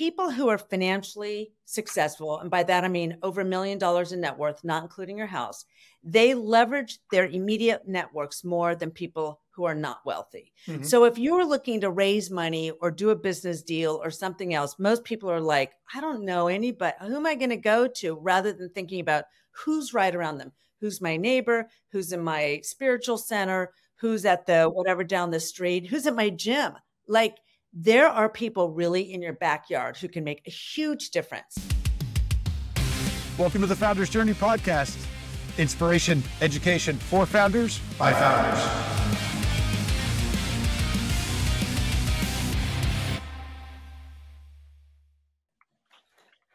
people who are financially successful, and by that I mean over a million dollars in net worth, not including your house, they leverage their immediate networks more than people who are not wealthy. Mm-hmm. So if you're looking to raise money or do a business deal or something else, most people are like, I don't know anybody. Who am I going to go to? Rather than thinking about who's right around them, who's my neighbor, who's in my spiritual center, who's at the whatever down the street, who's at my gym. Like there are people really in your backyard who can make a huge difference. Welcome to the Founders Journey podcast. Inspiration, education for founders by founders.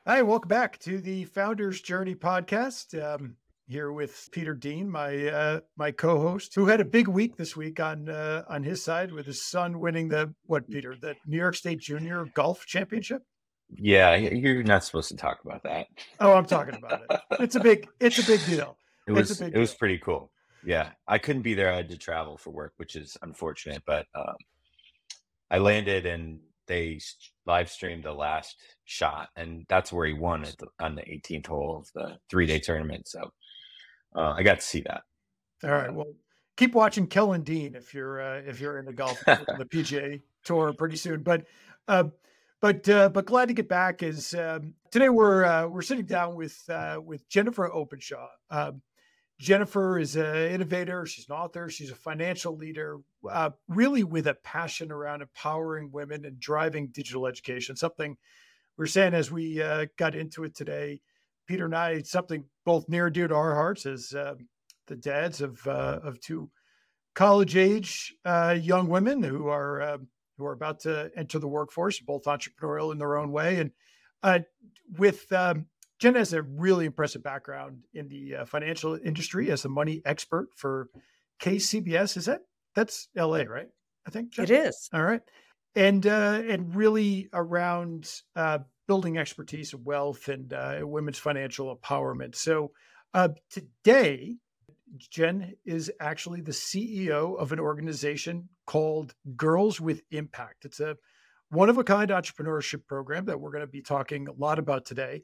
Hi, welcome back to the Founders Journey podcast. Um, here with Peter Dean, my uh, my co-host, who had a big week this week on uh, on his side with his son winning the what Peter the New York State Junior Golf Championship. Yeah, you're not supposed to talk about that. Oh, I'm talking about it. It's a big it's a big deal. It was it deal. was pretty cool. Yeah, I couldn't be there. I had to travel for work, which is unfortunate. But um, I landed and they live streamed the last shot, and that's where he won it on the 18th hole of the three day tournament. So uh, I got to see that. All right. Well, keep watching Kellen Dean if you're uh, if you're into golf the PGA Tour pretty soon. But uh, but uh, but glad to get back. Is um, today we're uh, we're sitting down with uh, with Jennifer Openshaw. Um, Jennifer is an innovator. She's an author. She's a financial leader, uh, really with a passion around empowering women and driving digital education. Something we're saying as we got into it today. Peter and I, something both near and dear to our hearts as uh, the dads of uh, of two college age uh, young women who are um, who are about to enter the workforce, both entrepreneurial in their own way, and uh, with um, Jen has a really impressive background in the uh, financial industry as a money expert for KCBS. Is that that's LA, right? I think Jen? it is. All right, and uh, and really around building expertise of wealth and uh, women's financial empowerment. So uh, today, Jen is actually the CEO of an organization called Girls with Impact. It's a one of a kind entrepreneurship program that we're going to be talking a lot about today.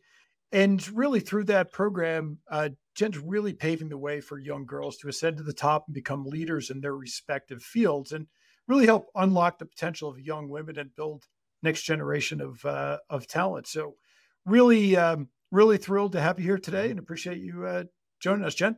And really, through that program, uh, Jen's really paving the way for young girls to ascend to the top and become leaders in their respective fields and really help unlock the potential of young women and build next generation of uh, of talent. So, really, um, really thrilled to have you here today, and appreciate you uh, joining us, Jen.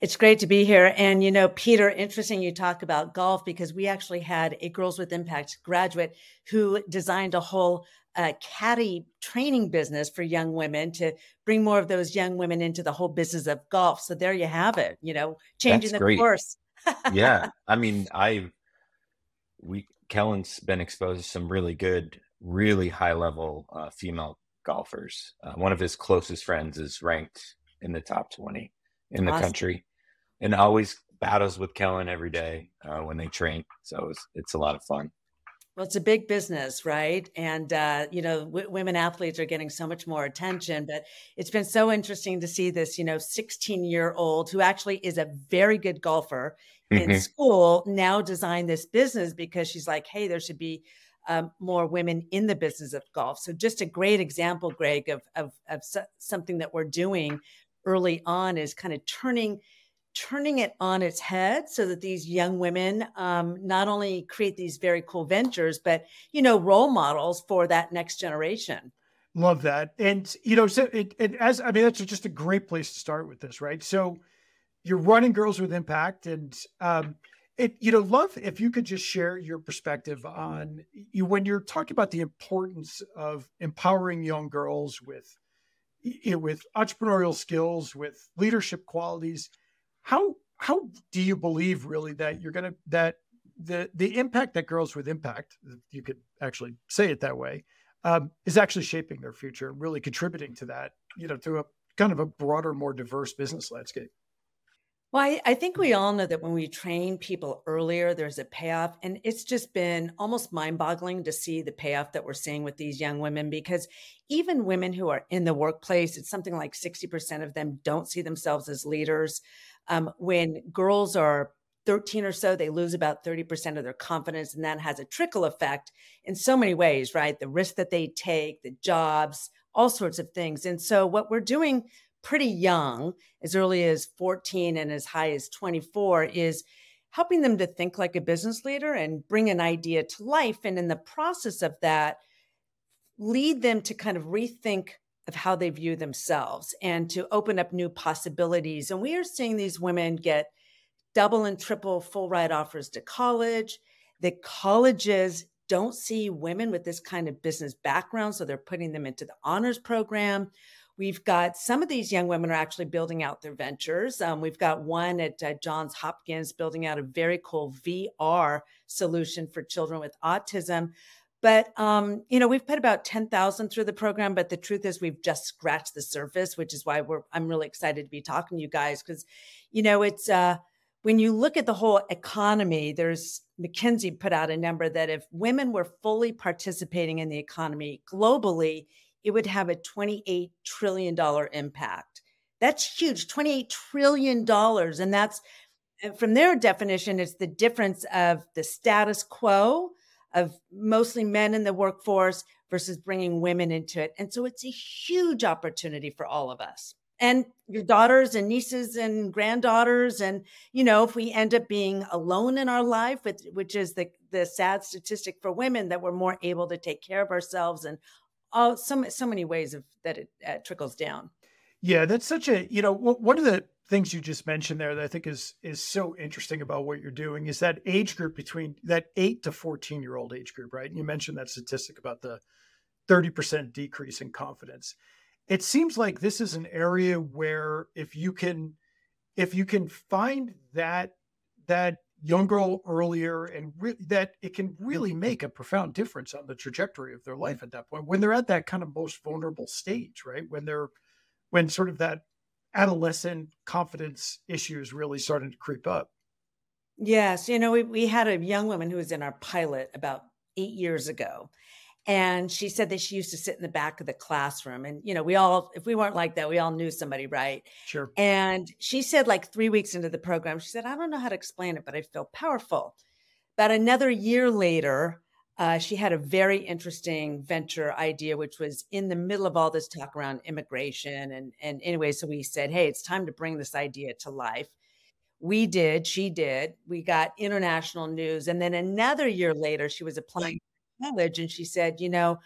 It's great to be here. And, you know, Peter, interesting you talk about golf because we actually had a Girls with Impact graduate who designed a whole uh, caddy training business for young women to bring more of those young women into the whole business of golf. So there you have it, you know, changing That's the great. course. yeah. I mean, I, we, Kellen's been exposed to some really good, really high level uh, female golfers. Uh, one of his closest friends is ranked in the top 20 in the awesome. country and always battles with Kellen every day uh, when they train. So it's, it's a lot of fun. Well, it's a big business, right? And, uh, you know, w- women athletes are getting so much more attention, but it's been so interesting to see this, you know, 16 year old who actually is a very good golfer mm-hmm. in school now design this business because she's like, hey, there should be um, more women in the business of golf. So just a great example, Greg, of, of, of so- something that we're doing early on is kind of turning turning it on its head so that these young women um, not only create these very cool ventures but you know role models for that next generation love that and you know so it, it as i mean that's just a great place to start with this right so you're running Girls with Impact, and um, it you know love if you could just share your perspective on you when you're talking about the importance of empowering young girls with you know, with entrepreneurial skills, with leadership qualities. How how do you believe really that you're gonna that the the impact that Girls with Impact, you could actually say it that way, um, is actually shaping their future, and really contributing to that, you know, to a kind of a broader, more diverse business landscape. Well, I, I, think we all know that when we train people earlier, there's a payoff. And it's just been almost mind boggling to see the payoff that we're seeing with these young women because even women who are in the workplace, it's something like 60% of them don't see themselves as leaders. Um, when girls are 13 or so, they lose about 30% of their confidence. And that has a trickle effect in so many ways, right? The risk that they take, the jobs, all sorts of things. And so, what we're doing pretty young, as early as 14 and as high as 24, is helping them to think like a business leader and bring an idea to life. And in the process of that, lead them to kind of rethink of how they view themselves and to open up new possibilities. And we are seeing these women get double and triple full ride offers to college. The colleges don't see women with this kind of business background, so they're putting them into the honors program. We've got some of these young women are actually building out their ventures. Um, we've got one at uh, Johns Hopkins building out a very cool VR solution for children with autism. But um, you know, we've put about ten thousand through the program, but the truth is, we've just scratched the surface, which is why we're. I'm really excited to be talking to you guys because, you know, it's uh, when you look at the whole economy, there's McKinsey put out a number that if women were fully participating in the economy globally, it would have a $28 trillion impact. That's huge, $28 trillion. And that's from their definition, it's the difference of the status quo of mostly men in the workforce versus bringing women into it. And so it's a huge opportunity for all of us and your daughters and nieces and granddaughters and you know if we end up being alone in our life which is the the sad statistic for women that we're more able to take care of ourselves and all so, so many ways of that it uh, trickles down. Yeah that's such a you know one of the things you just mentioned there that i think is is so interesting about what you're doing is that age group between that 8 to 14 year old age group right? And you mentioned that statistic about the 30% decrease in confidence. It seems like this is an area where if you can if you can find that that young girl earlier and re- that it can really mm-hmm. make a profound difference on the trajectory of their life at that point when they're at that kind of most vulnerable stage right? When they're when sort of that adolescent confidence issues really starting to creep up. Yes you know we, we had a young woman who was in our pilot about eight years ago and she said that she used to sit in the back of the classroom. And, you know, we all, if we weren't like that, we all knew somebody, right? Sure. And she said, like three weeks into the program, she said, I don't know how to explain it, but I feel powerful. About another year later, uh, she had a very interesting venture idea, which was in the middle of all this talk around immigration. And, and anyway, so we said, hey, it's time to bring this idea to life. We did, she did. We got international news. And then another year later, she was applying college and she said, you know,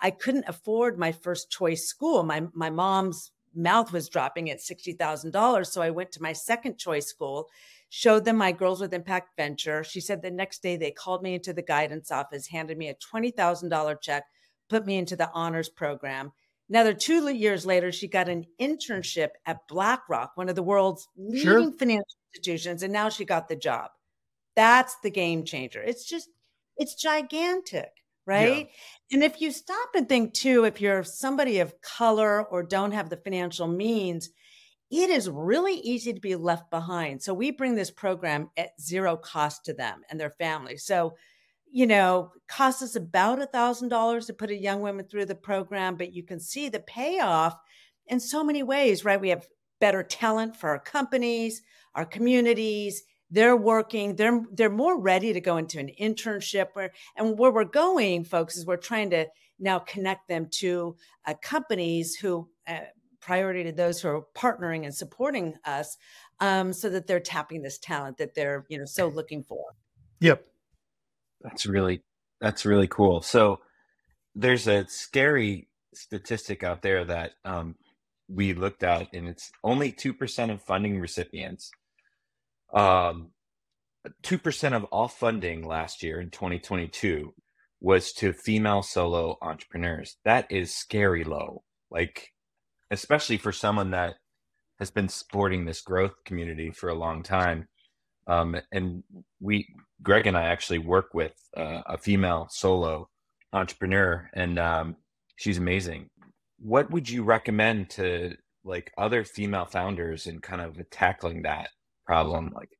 I couldn't afford my first choice school. My my mom's mouth was dropping at $60,000, so I went to my second choice school, showed them my Girls with Impact venture. She said the next day they called me into the guidance office, handed me a $20,000 check, put me into the honors program. Another two years later, she got an internship at BlackRock, one of the world's leading sure. financial institutions, and now she got the job. That's the game changer. It's just, it's gigantic right? Yeah. And if you stop and think too, if you're somebody of color or don't have the financial means, it is really easy to be left behind. So we bring this program at zero cost to them and their family. So, you know, costs us about a thousand dollars to put a young woman through the program, but you can see the payoff in so many ways, right? We have better talent for our companies, our communities, they're working they're they're more ready to go into an internship where and where we're going folks is we're trying to now connect them to uh, companies who uh, priority to those who are partnering and supporting us um, so that they're tapping this talent that they're you know so looking for. Yep. That's really that's really cool. So there's a scary statistic out there that um, we looked at and it's only 2% of funding recipients um, 2% of all funding last year in 2022 was to female solo entrepreneurs. That is scary low. Like, especially for someone that has been supporting this growth community for a long time. Um, and we, Greg and I actually work with uh, a female solo entrepreneur, and um, she's amazing. What would you recommend to like other female founders in kind of tackling that problem like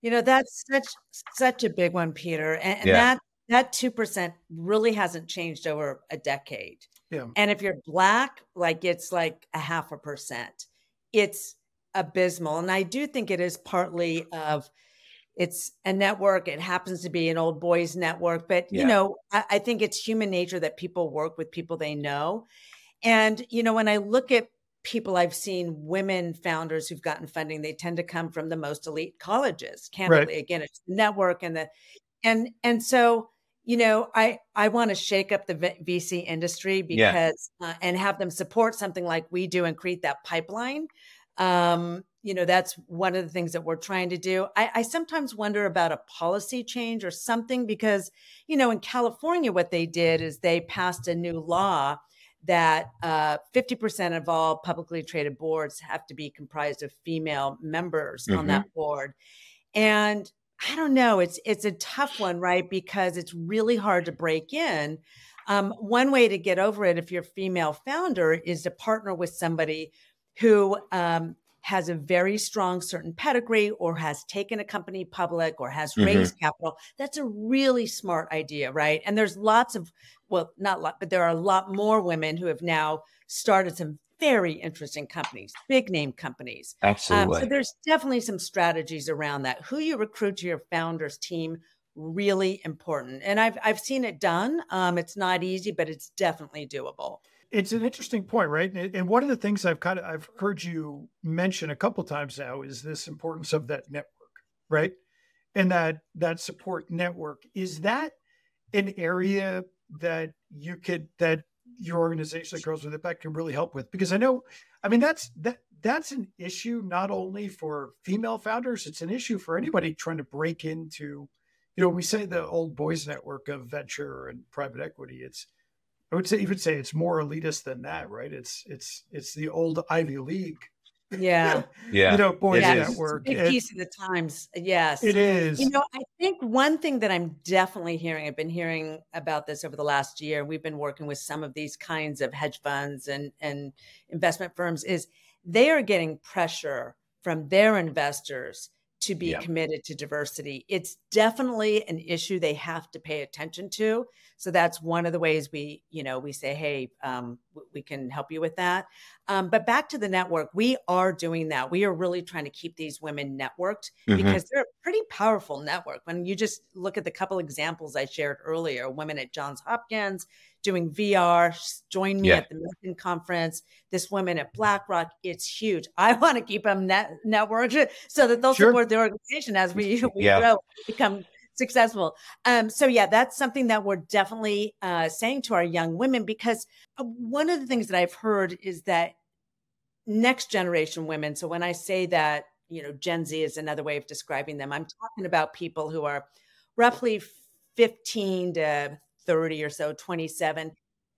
you know that's such such a big one peter and, and yeah. that that 2% really hasn't changed over a decade yeah. and if you're black like it's like a half a percent it's abysmal and i do think it is partly of it's a network. It happens to be an old boys network, but yeah. you know, I, I think it's human nature that people work with people they know. And you know, when I look at people I've seen, women founders who've gotten funding, they tend to come from the most elite colleges. Candidly, right. again, it's the network and the and and so you know, I I want to shake up the VC industry because yeah. uh, and have them support something like we do and create that pipeline. Um, you know, that's one of the things that we're trying to do. I, I sometimes wonder about a policy change or something because, you know, in California, what they did is they passed a new law that uh, 50% of all publicly traded boards have to be comprised of female members mm-hmm. on that board. And I don't know, it's it's a tough one, right? Because it's really hard to break in. Um, one way to get over it if you're a female founder is to partner with somebody who um, has a very strong certain pedigree or has taken a company public or has mm-hmm. raised capital. That's a really smart idea, right? And there's lots of well, not a lot, but there are a lot more women who have now started some very interesting companies, big name companies. Absolutely. Um, so there's definitely some strategies around that. Who you recruit to your founders team, really important. And I've I've seen it done. Um, it's not easy, but it's definitely doable. It's an interesting point, right? And one of the things I've kind of I've heard you mention a couple times now is this importance of that network, right? And that that support network is that an area that you could that your organization that Girls with Impact can really help with? Because I know I mean that's that that's an issue not only for female founders it's an issue for anybody trying to break into you know we say the old boys network of venture and private equity it's I would say even say it's more elitist than that right? It's it's it's the old Ivy League yeah. Yeah. You know, Boys yes. Network. Big piece of the times. Yes. It is. You know, I think one thing that I'm definitely hearing, I've been hearing about this over the last year. We've been working with some of these kinds of hedge funds and, and investment firms, is they are getting pressure from their investors to be yeah. committed to diversity. It's definitely an issue they have to pay attention to. So that's one of the ways we, you know, we say, hey, um, we can help you with that. Um, but back to the network, we are doing that. We are really trying to keep these women networked mm-hmm. because they're a pretty powerful network. When you just look at the couple examples I shared earlier, women at Johns Hopkins doing VR, join me yeah. at the Milken conference. This woman at BlackRock, it's huge. I want to keep them net networked so that they'll sure. support the organization as we, we yeah. grow, become successful. Um, so yeah, that's something that we're definitely uh, saying to our young women because uh, one of the things that I've heard is that next generation women. So when I say that, you know, Gen Z is another way of describing them. I'm talking about people who are roughly 15 to 30 or so, 27.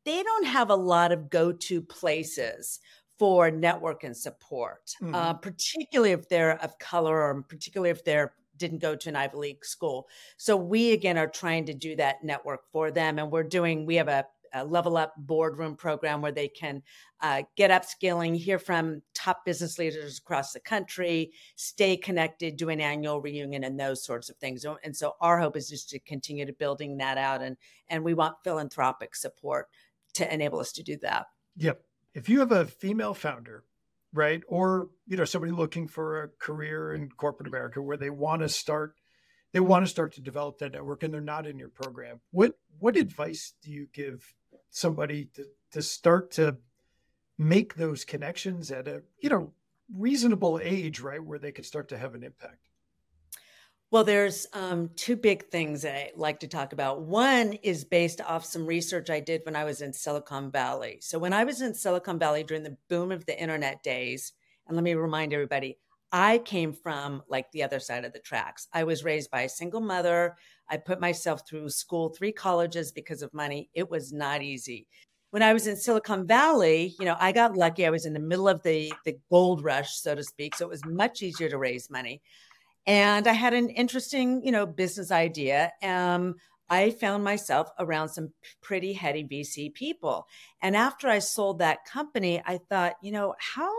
They don't have a lot of go-to places for network and support, uh, mm-hmm. uh, particularly if they're of color or particularly if they're didn't go to an Ivy League school. So we again are trying to do that network for them, and we're doing. We have a, level up boardroom program where they can uh, get upskilling, hear from top business leaders across the country, stay connected, do an annual reunion, and those sorts of things. And so our hope is just to continue to building that out, and and we want philanthropic support to enable us to do that. Yep. If you have a female founder right? Or you know, somebody looking for a career in corporate America where they want to start, they want to start to develop that network, and they're not in your program. What what advice do you give somebody to to start to make those connections at a you know reasonable age, right, where they can start to have an impact? Well, there's um, two big things I like to talk about. One is based off some research I did when I was in Silicon Valley. So, when I was in Silicon Valley during the boom of the internet days, and let me remind everybody, I came from like the other side of the tracks. I was raised by a single mother. I put myself through school, three colleges because of money. It was not easy. When I was in Silicon Valley, you know, I got lucky. I was in the middle of the the gold rush, so to speak. So it was much easier to raise money and I had an interesting, you know, business idea. Um, I found myself around some pretty heady VC people. And after I sold that company, I thought, you know, how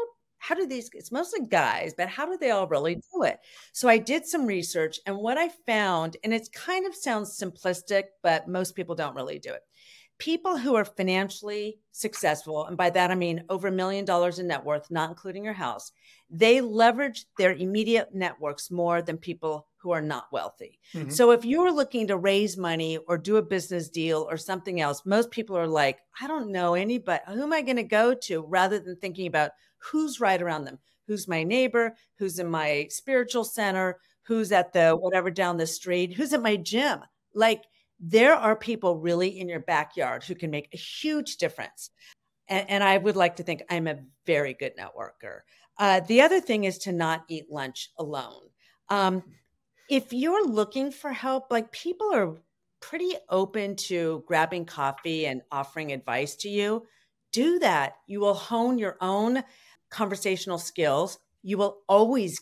how do these it's mostly guys but how do they all really do it so i did some research and what i found and it kind of sounds simplistic but most people don't really do it people who are financially successful, and by that I mean over a million dollars in net worth, not including your house, they leverage their immediate networks more than people who are not wealthy. Mm-hmm. So if you're looking to raise money or do a business deal or something else, most people are like, I don't know anybody. Who am I going to go to? Rather than thinking about who's right around them, who's my neighbor, who's in my spiritual center, who's at the whatever down the street, who's at my gym. Like there are people really in your backyard who can make a huge difference. And, and I would like to think I'm a very good networker. Uh, the other thing is to not eat lunch alone. Um, if you're looking for help, like people are pretty open to grabbing coffee and offering advice to you. Do that. You will hone your own conversational skills. You will always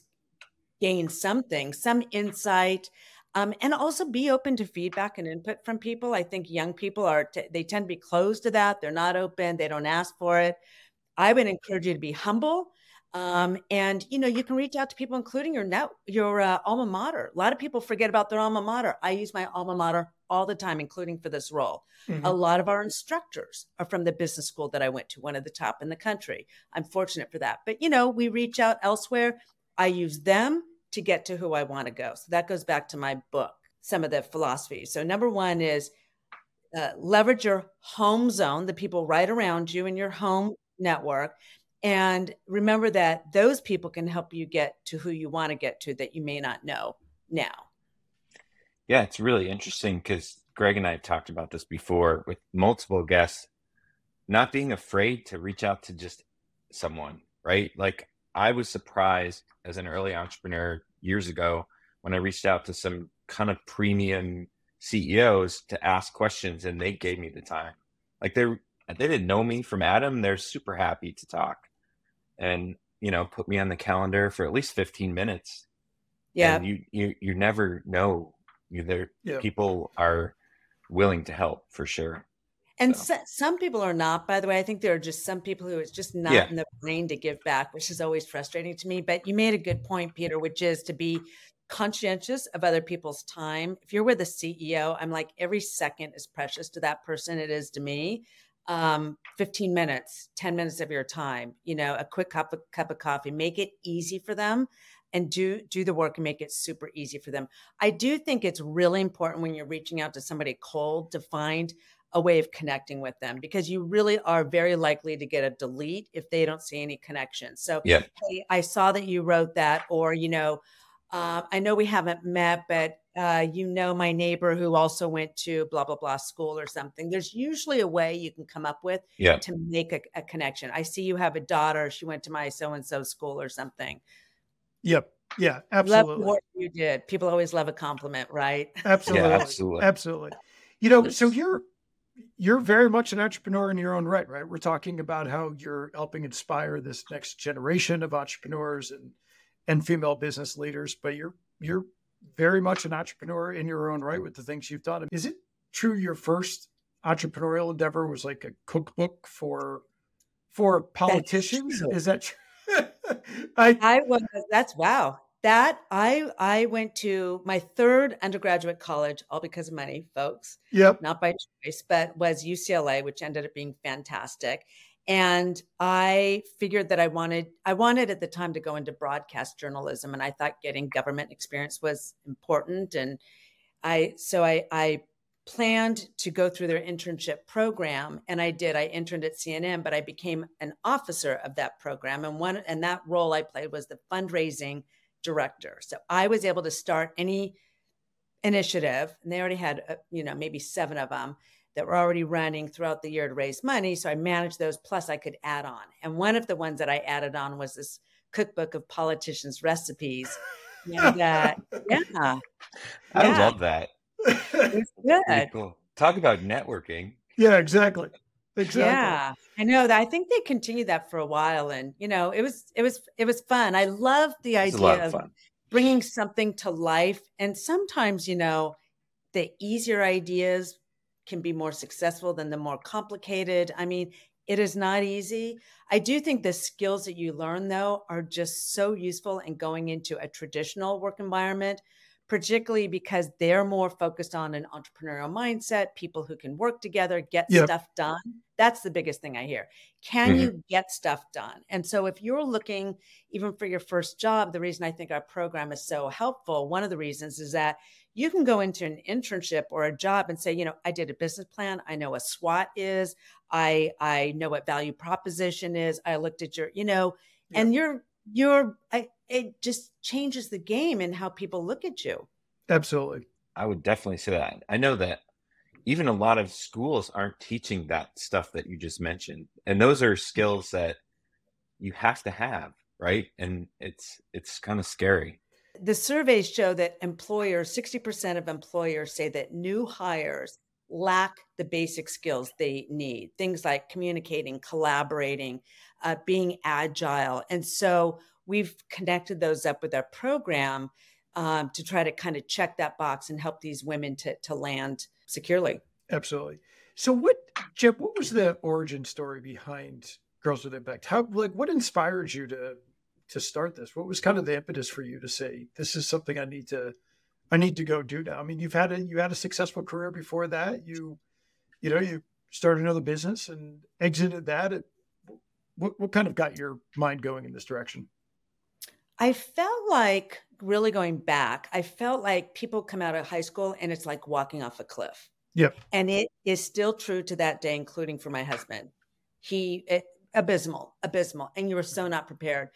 gain something, some insight, um, and also be open to feedback and input from people. I think young people are, t- they tend to be closed to that. They're not open, they don't ask for it. I would encourage you to be humble um, and you know, you can reach out to people, including your net, your uh, alma mater. A lot of people forget about their alma mater. I use my alma mater all the time, including for this role. Mm-hmm. A lot of our instructors are from the business school that I went to, one of the top in the country. I'm fortunate for that. But you know, we reach out elsewhere. I use them to get to who I want to go. So that goes back to my book, some of the philosophies. So number one is uh, leverage your home zone, the people right around you in your home network and remember that those people can help you get to who you want to get to that you may not know now. Yeah, it's really interesting because Greg and I have talked about this before with multiple guests, not being afraid to reach out to just someone, right? Like I was surprised as an early entrepreneur years ago when I reached out to some kind of premium CEOs to ask questions and they gave me the time. Like they they didn't know me from Adam, they're super happy to talk and you know put me on the calendar for at least 15 minutes yeah and you you you never know there yeah. people are willing to help for sure. And so. So, some people are not by the way. I think there are just some people who it's just not yeah. in the brain to give back which is always frustrating to me. But you made a good point peter which is to be conscientious of other people's time. If you're with a ceo i'm like every second is precious to that person. It is to me. Um, 15 minutes, 10 minutes of your time, you know, a quick cup of, cup of coffee, make it easy for them and do do the work and make it super easy for them. I do think it's really important when you're reaching out to somebody cold to find a way of connecting with them because you really are very likely to get a delete if they don't see any connection. So, yeah, hey, I saw that you wrote that, or you know, uh, I know we haven't met, but uh, you know my neighbor who also went to blah blah blah school or something there's usually a way you can come up with yeah. to make a, a connection i see you have a daughter she went to my so and so school or something yep. Yeah absolutely. love what you did. People always love a compliment right? Absolutely. Yeah, absolutely. Absolutely. You know so you're you're very much an entrepreneur in your own right right? We're talking about how you're helping inspire this next generation of entrepreneurs and and female business leaders but you're you're very much an entrepreneur in your own right with the things you've done. Is it true your first entrepreneurial endeavor was like a cookbook for for politicians? Is that true? I, I was that's wow. That I I went to my third undergraduate college, all because of money, folks. Yep. Not by choice, but was UCLA, which ended up being fantastic and i figured that i wanted i wanted at the time to go into broadcast journalism and i thought getting government experience was important and i so i i planned to go through their internship program and i did i interned at cnn but i became an officer of that program and one and that role i played was the fundraising director so i was able to start any initiative and they already had uh, you know maybe seven of them that were already running throughout the year to raise money. So I managed those, plus I could add on. And one of the ones that I added on was this cookbook of politicians' recipes. And uh, yeah. I yeah. love that. It's good. Cool. Talk about networking. Yeah, exactly. Exactly. Yeah, I know that. I think they continued that for a while, and you know, it was it was it was fun. I love the idea of, of bringing something to life, and sometimes you know, the easier ideas can be more successful than the more complicated. I mean, it is not easy. I do think the skills that you learn, though, are just so useful in going into a traditional work environment, particularly because they're more focused on an entrepreneurial mindset, people who can work together, get Yep. stuff done. That's the biggest thing I hear. Can Mhm. you get stuff done? And so if you're looking even for your first job, the reason I think our program is so helpful, one of the reasons is that you can go into an internship or a job and say, you know, I did a business plan, I know what SWOT is, I I know what value proposition is, I looked at your, you know, Yeah. and you're you're I, it just changes the game and how people look at you. Absolutely. I would definitely say that. I know that even a lot of schools aren't teaching that stuff that you just mentioned. And those are skills that you have to have, right? And it's it's kind of scary. The surveys show that employers, 60% of employers say that new hires lack the basic skills they need. Things like communicating, collaborating, uh, being agile. And so we've connected those up with our program um, to try to kind of check that box and help these women to, to land securely. Absolutely. So what Chip, what was the origin story behind Girls with Impact? How like what inspired you to to start this? What was kind of the impetus for you to say this is something I need to I need to go do now? I mean, you've had a you had a successful career before that. You you know, you started another business and exited that. What what kind of got your mind going in this direction? I felt like really going back, I felt like people come out of high school and it's like walking off a cliff. Yep. And it is still true to that day, including for my husband. He, it, abysmal, abysmal. And you were so not prepared.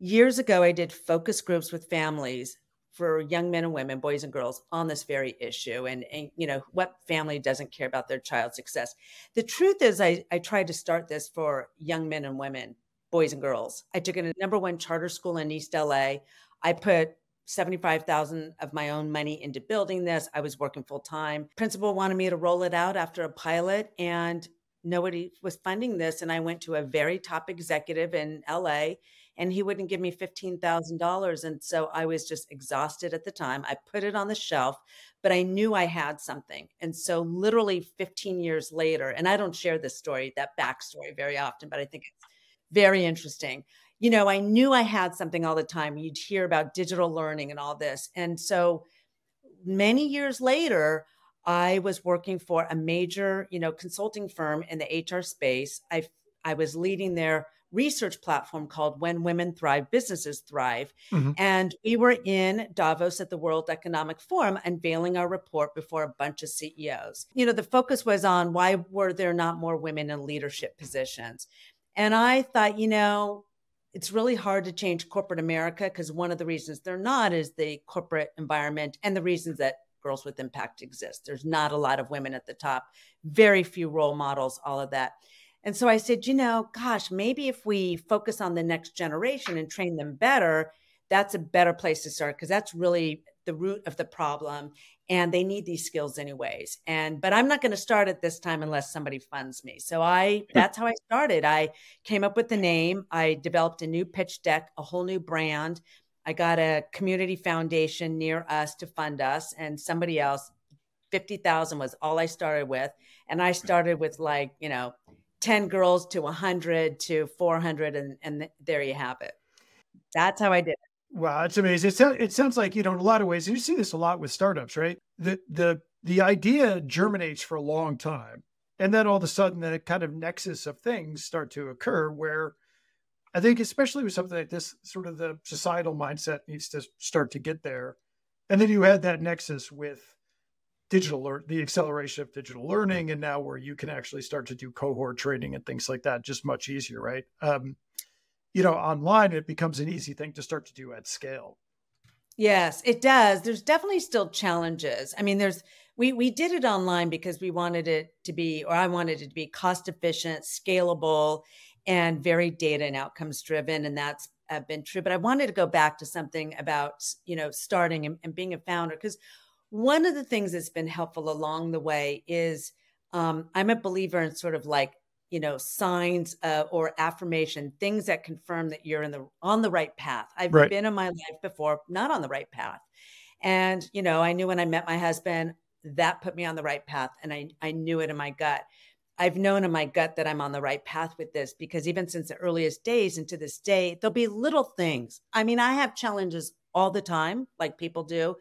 Years ago, I did focus groups with families for young men and women, boys and girls, on this very issue. And, and you know, what family doesn't care about their child's success? The truth is, I, I tried to start this for young men and women, boys and girls. I took it a number one charter school in East LA. I put 75,000 of my own money into building this. I was working full time. Principal wanted me to roll it out after a pilot and nobody was funding this and I went to a very top executive in LA and he wouldn't give me $15,000 and so I was just exhausted at the time. I put it on the shelf, but I knew I had something. And so literally 15 years later, and I don't share this story, that backstory very often, but I think it's very interesting you know, I knew I had something all the time. You'd hear about digital learning and all this. And so many years later, I was working for a major, you know, consulting firm in the HR space. I I was leading their research platform called When Women Thrive, Businesses Thrive. Mhm. And we were in Davos at the World Economic Forum unveiling our report before a bunch of CEOs. You know, the focus was on why were there not more women in leadership positions? And I thought, you know, it's really hard to change corporate America because one of the reasons they're not is the corporate environment and the reasons that Girls with Impact exist. There's not a lot of women at the top, very few role models, all of that. And so I said, you know, gosh, maybe if we focus on the next generation and train them better, that's a better place to start because that's really the root of the problem and they need these skills anyways and but i'm not going to start at this time unless somebody funds me. So i that's how i started. I came up with the name i developed a new pitch deck a whole new brand. I got a community foundation near us to fund us and somebody else 50000 was all i started with and i started with like you know 10 girls to 100 to 400 and, and there you have it. That's how i did it Wow, it's amazing. It, it sounds like you know in a lot of ways. You see this a lot with startups, right? The the the idea germinates for a long time, and then all of a sudden, the kind of nexus of things start to occur. Where I think, especially with something like this, sort of the societal mindset needs to start to get there, and then you add that nexus with digital learn the acceleration of digital learning, and now where you can actually start to do cohort training and things like that, just much easier, right? Um, you know, online, it becomes an easy thing to start to do at scale. Yes, it does. There's definitely still challenges. I mean, there's we we did it online because we wanted it to be, or I wanted it to be cost efficient, scalable, and very data and outcomes driven, and that's uh, been true. But I wanted to go back to something about you know starting and, and being a founder because one of the things that's been helpful along the way is um, I'm a believer in sort of like you know signs uh, or affirmation things that confirm that you're in the on the right path. I've Right. been in my life before not on the right path. And you know i knew when i met my husband that put me on the right path and i i knew it in my gut. I've known in my gut that i'm on the right path with this because even since the earliest days and to this day there'll be little things. I mean i have challenges all the time like people do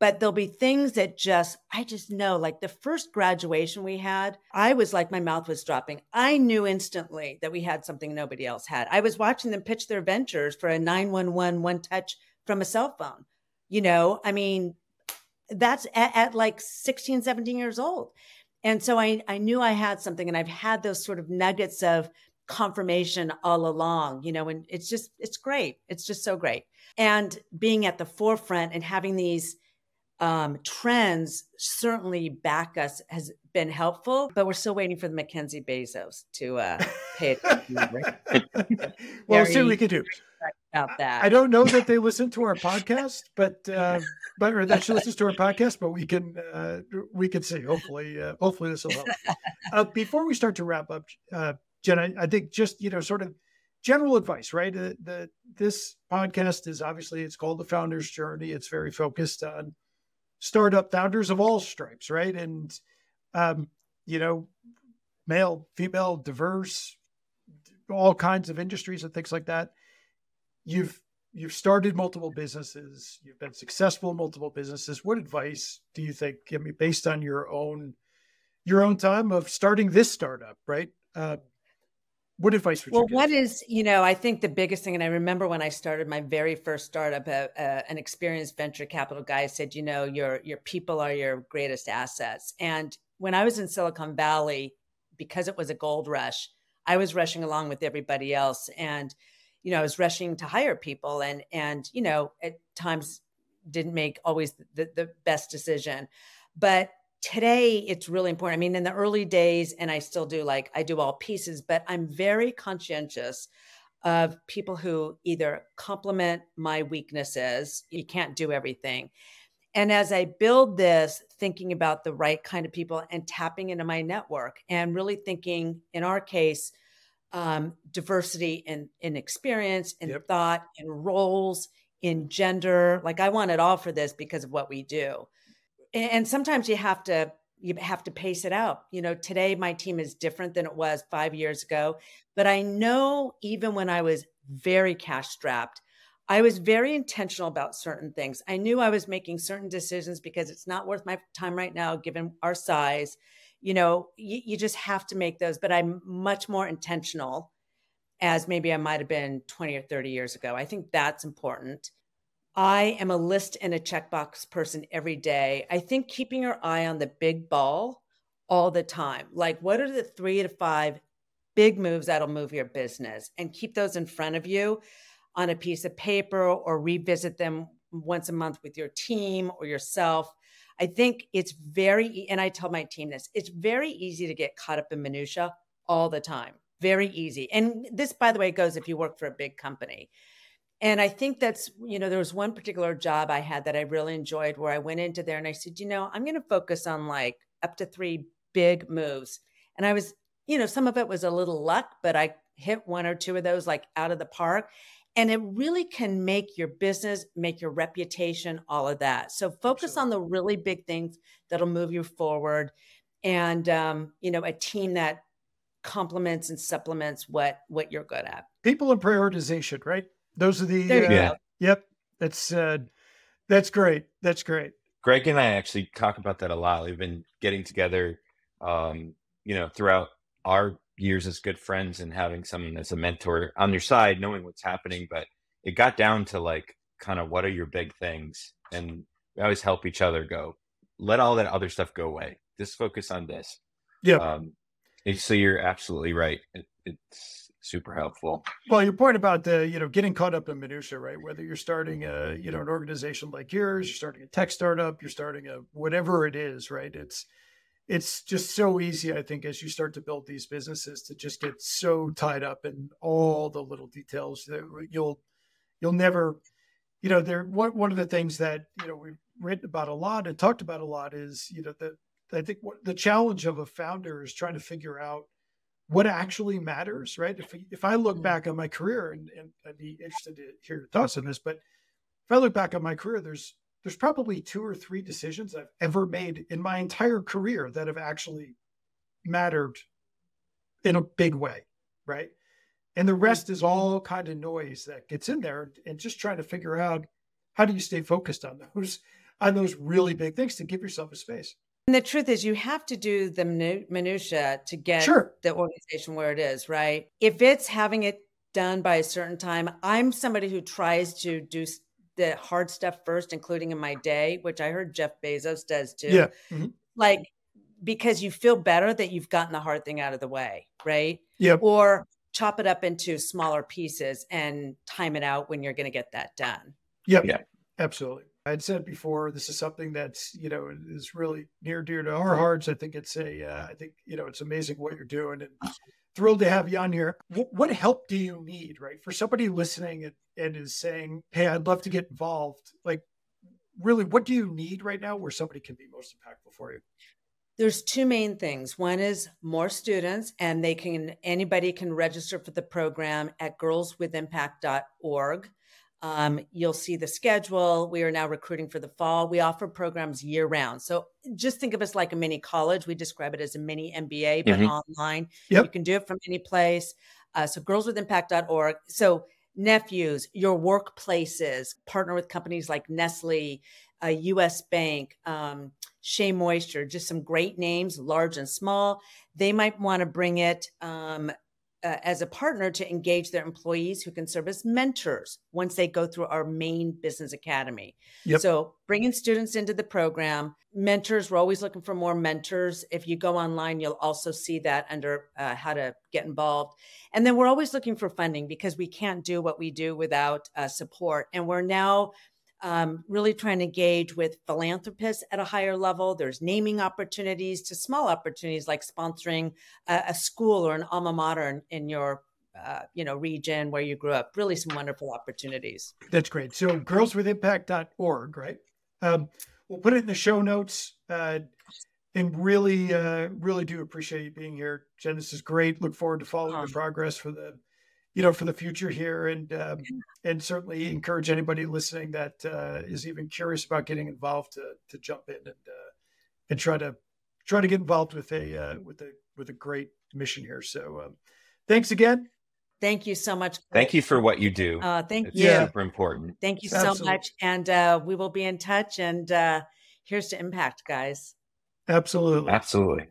but there'll be things that just i just know like the first graduation we had i was like my mouth was dropping. I knew instantly that we had something nobody else had. I was watching them pitch their ventures for a 911 one touch from a cell phone you know? I mean that's at, at like 16 17 years old. And so I, I knew i had something and i've had those sort of nuggets of confirmation all along you know and it's just it's great. It's just so great. And being at the forefront and having these um, trends certainly back us has been helpful, but we're still waiting for the Mackenzie Bezos to uh, pay attention. well, see what we can do about that. I don't know that they listen to our podcast, but uh, but or that she listens to our podcast, but we can uh, we can see. Hopefully, uh, hopefully this will help. Uh, before we start to wrap up, uh, Jen, I, I, think just you know sort of general advice, right? Uh, the this podcast is obviously it's called the Founder's Journey. It's very focused on startup founders of all stripes, right? And, um, you know, male, female, diverse, all kinds of industries and things like that. You've you've started multiple businesses. You've been successful in multiple businesses. What advice do you think? Give me based on your own your own time of starting this startup, right? Uh, what advice would well, you give? Well, what is, you know, I think the biggest thing, and I remember when I started my very first startup, uh, uh, an experienced venture capital guy said, you know, your your people are your greatest assets. And when I was in Silicon Valley, because it was a gold rush, I was rushing along with everybody else, and you know, I was rushing to hire people, and and you know, at times didn't make always the, the best decision, but today it's really important. I mean, in the early days, and I still do like I do all pieces, but I'm very conscientious of people who either complement my weaknesses. You can't do everything. And as I build this, thinking about the right kind of people and tapping into my network and really thinking, in our case, um, diversity in, in experience, in yep. thought, in roles, in gender. Like I want it all for this because of what we do and sometimes you have to you have to pace it out. You know, today my team is different than it was 5 years ago, but I know even when I was very cash strapped, I was very intentional about certain things. I knew I was making certain decisions because it's not worth my time right now given our size. You know, you, you just have to make those, but I'm much more intentional as maybe I might have been 20 or 30 years ago. I think that's important. I am a list and a checkbox person every day. I think keeping your eye on the big ball all the time. Like, what are the three to five big moves that'll move your business? And keep those in front of you on a piece of paper or revisit them once a month with your team or yourself. I think it's very, and I tell my team this, it's very easy to get caught up in minutia all the time. Very easy. And this, by the way, goes if you work for a big company and I think that's, you know, there was one particular job I had that I really enjoyed where I went into there and I said, you know, I'm going to focus on like up to three big moves. And I was, you know, some of it was a little luck, but I hit one or two of those like out of the park. And it really can make your business, make your reputation, all of that. So focus Absolutely. on the really big things that'll move you forward. And, um, you know, a team that complements and supplements what what you're good at. People and prioritization, right? Those are the uh, yeah. Yep, that's uh, that's great. That's great. Greg and I actually talk about that a lot. We've been getting together, um, you know, throughout our years as good friends and having someone as a mentor on your side, knowing what's happening. But it got down to like, kind of, what are your big things? And we always help each other go. Let all that other stuff go away. Just focus on this. Yeah. Um, so you're absolutely right. It, it's super helpful. Well, your point about the you know getting caught up in minutia, right? Whether you're starting a you know an organization like yours, you're starting a tech startup, you're starting a whatever it is, right? It's it's just so easy, I think, as you start to build these businesses to just get so tied up in all the little details that you'll you'll never, you know, there one one of the things that you know we've written about a lot and talked about a lot is you know that I think what the challenge of a founder is trying to figure out what actually matters, right? If if I look mm. back on my career, and, and I'd be interested to hear your thoughts on this, but if I look back on my career, there's there's probably two or three decisions I've ever made in my entire career that have actually mattered in a big way, right? And the rest is all kind of noise that gets in there, and just trying to figure out how do you stay focused on those on those really big things to give yourself a space. And the truth is, you have to do the minutia to get sure. the organization where it is, right? If it's having it done by a certain time, I'm somebody who tries to do the hard stuff first, including in my day, which I heard Jeff Bezos does too. Yeah. Mm-hmm. Like, because you feel better that you've gotten the hard thing out of the way, right? Yeah. Or chop it up into smaller pieces and time it out when you're going to get that done. Yep. Yeah. Absolutely. I'd said before, this is something that's you know is really near dear to our hearts. I think it's a, uh, I think you know it's amazing what you're doing, and thrilled to have you on here. What, what help do you need, right, for somebody listening and, and is saying, "Hey, I'd love to get involved." Like, really, what do you need right now where somebody can be most impactful for you? There's two main things. One is more students, and they can anybody can register for the program at girlswithimpact.org. Um, you'll see the schedule. We are now recruiting for the fall. We offer programs year round. So just think of us like a mini college. We describe it as a mini MBA, but mm-hmm. online. Yep. You can do it from any place. Uh, so girlswithimpact.org. So nephews, your workplaces, partner with companies like Nestle, uh, US Bank, um, Shea Moisture, just some great names, large and small. They might want to bring it um, uh, as a partner to engage their employees who can serve as mentors once they go through our main business academy. Yep. So, bringing students into the program, mentors, we're always looking for more mentors. If you go online, you'll also see that under uh, how to get involved. And then we're always looking for funding because we can't do what we do without uh, support. And we're now um, really trying to engage with philanthropists at a higher level. There's naming opportunities to small opportunities like sponsoring a, a school or an alma mater in, in your uh, you know region where you grew up. Really, some wonderful opportunities. That's great. So, girlswithimpact.org, right? Um, we'll put it in the show notes. Uh, and really, uh, really do appreciate you being here, Jen. This is great. Look forward to following um, the progress for the you know, for the future here, and um, and certainly encourage anybody listening that uh, is even curious about getting involved to to jump in and uh, and try to try to get involved with a uh, with a with a great mission here. So, um, thanks again. Thank you so much. Thank you for what you do. Uh, thank it's you. Super important. Thank you Absolutely. so much, and uh, we will be in touch. And uh, here's to impact, guys. Absolutely. Absolutely.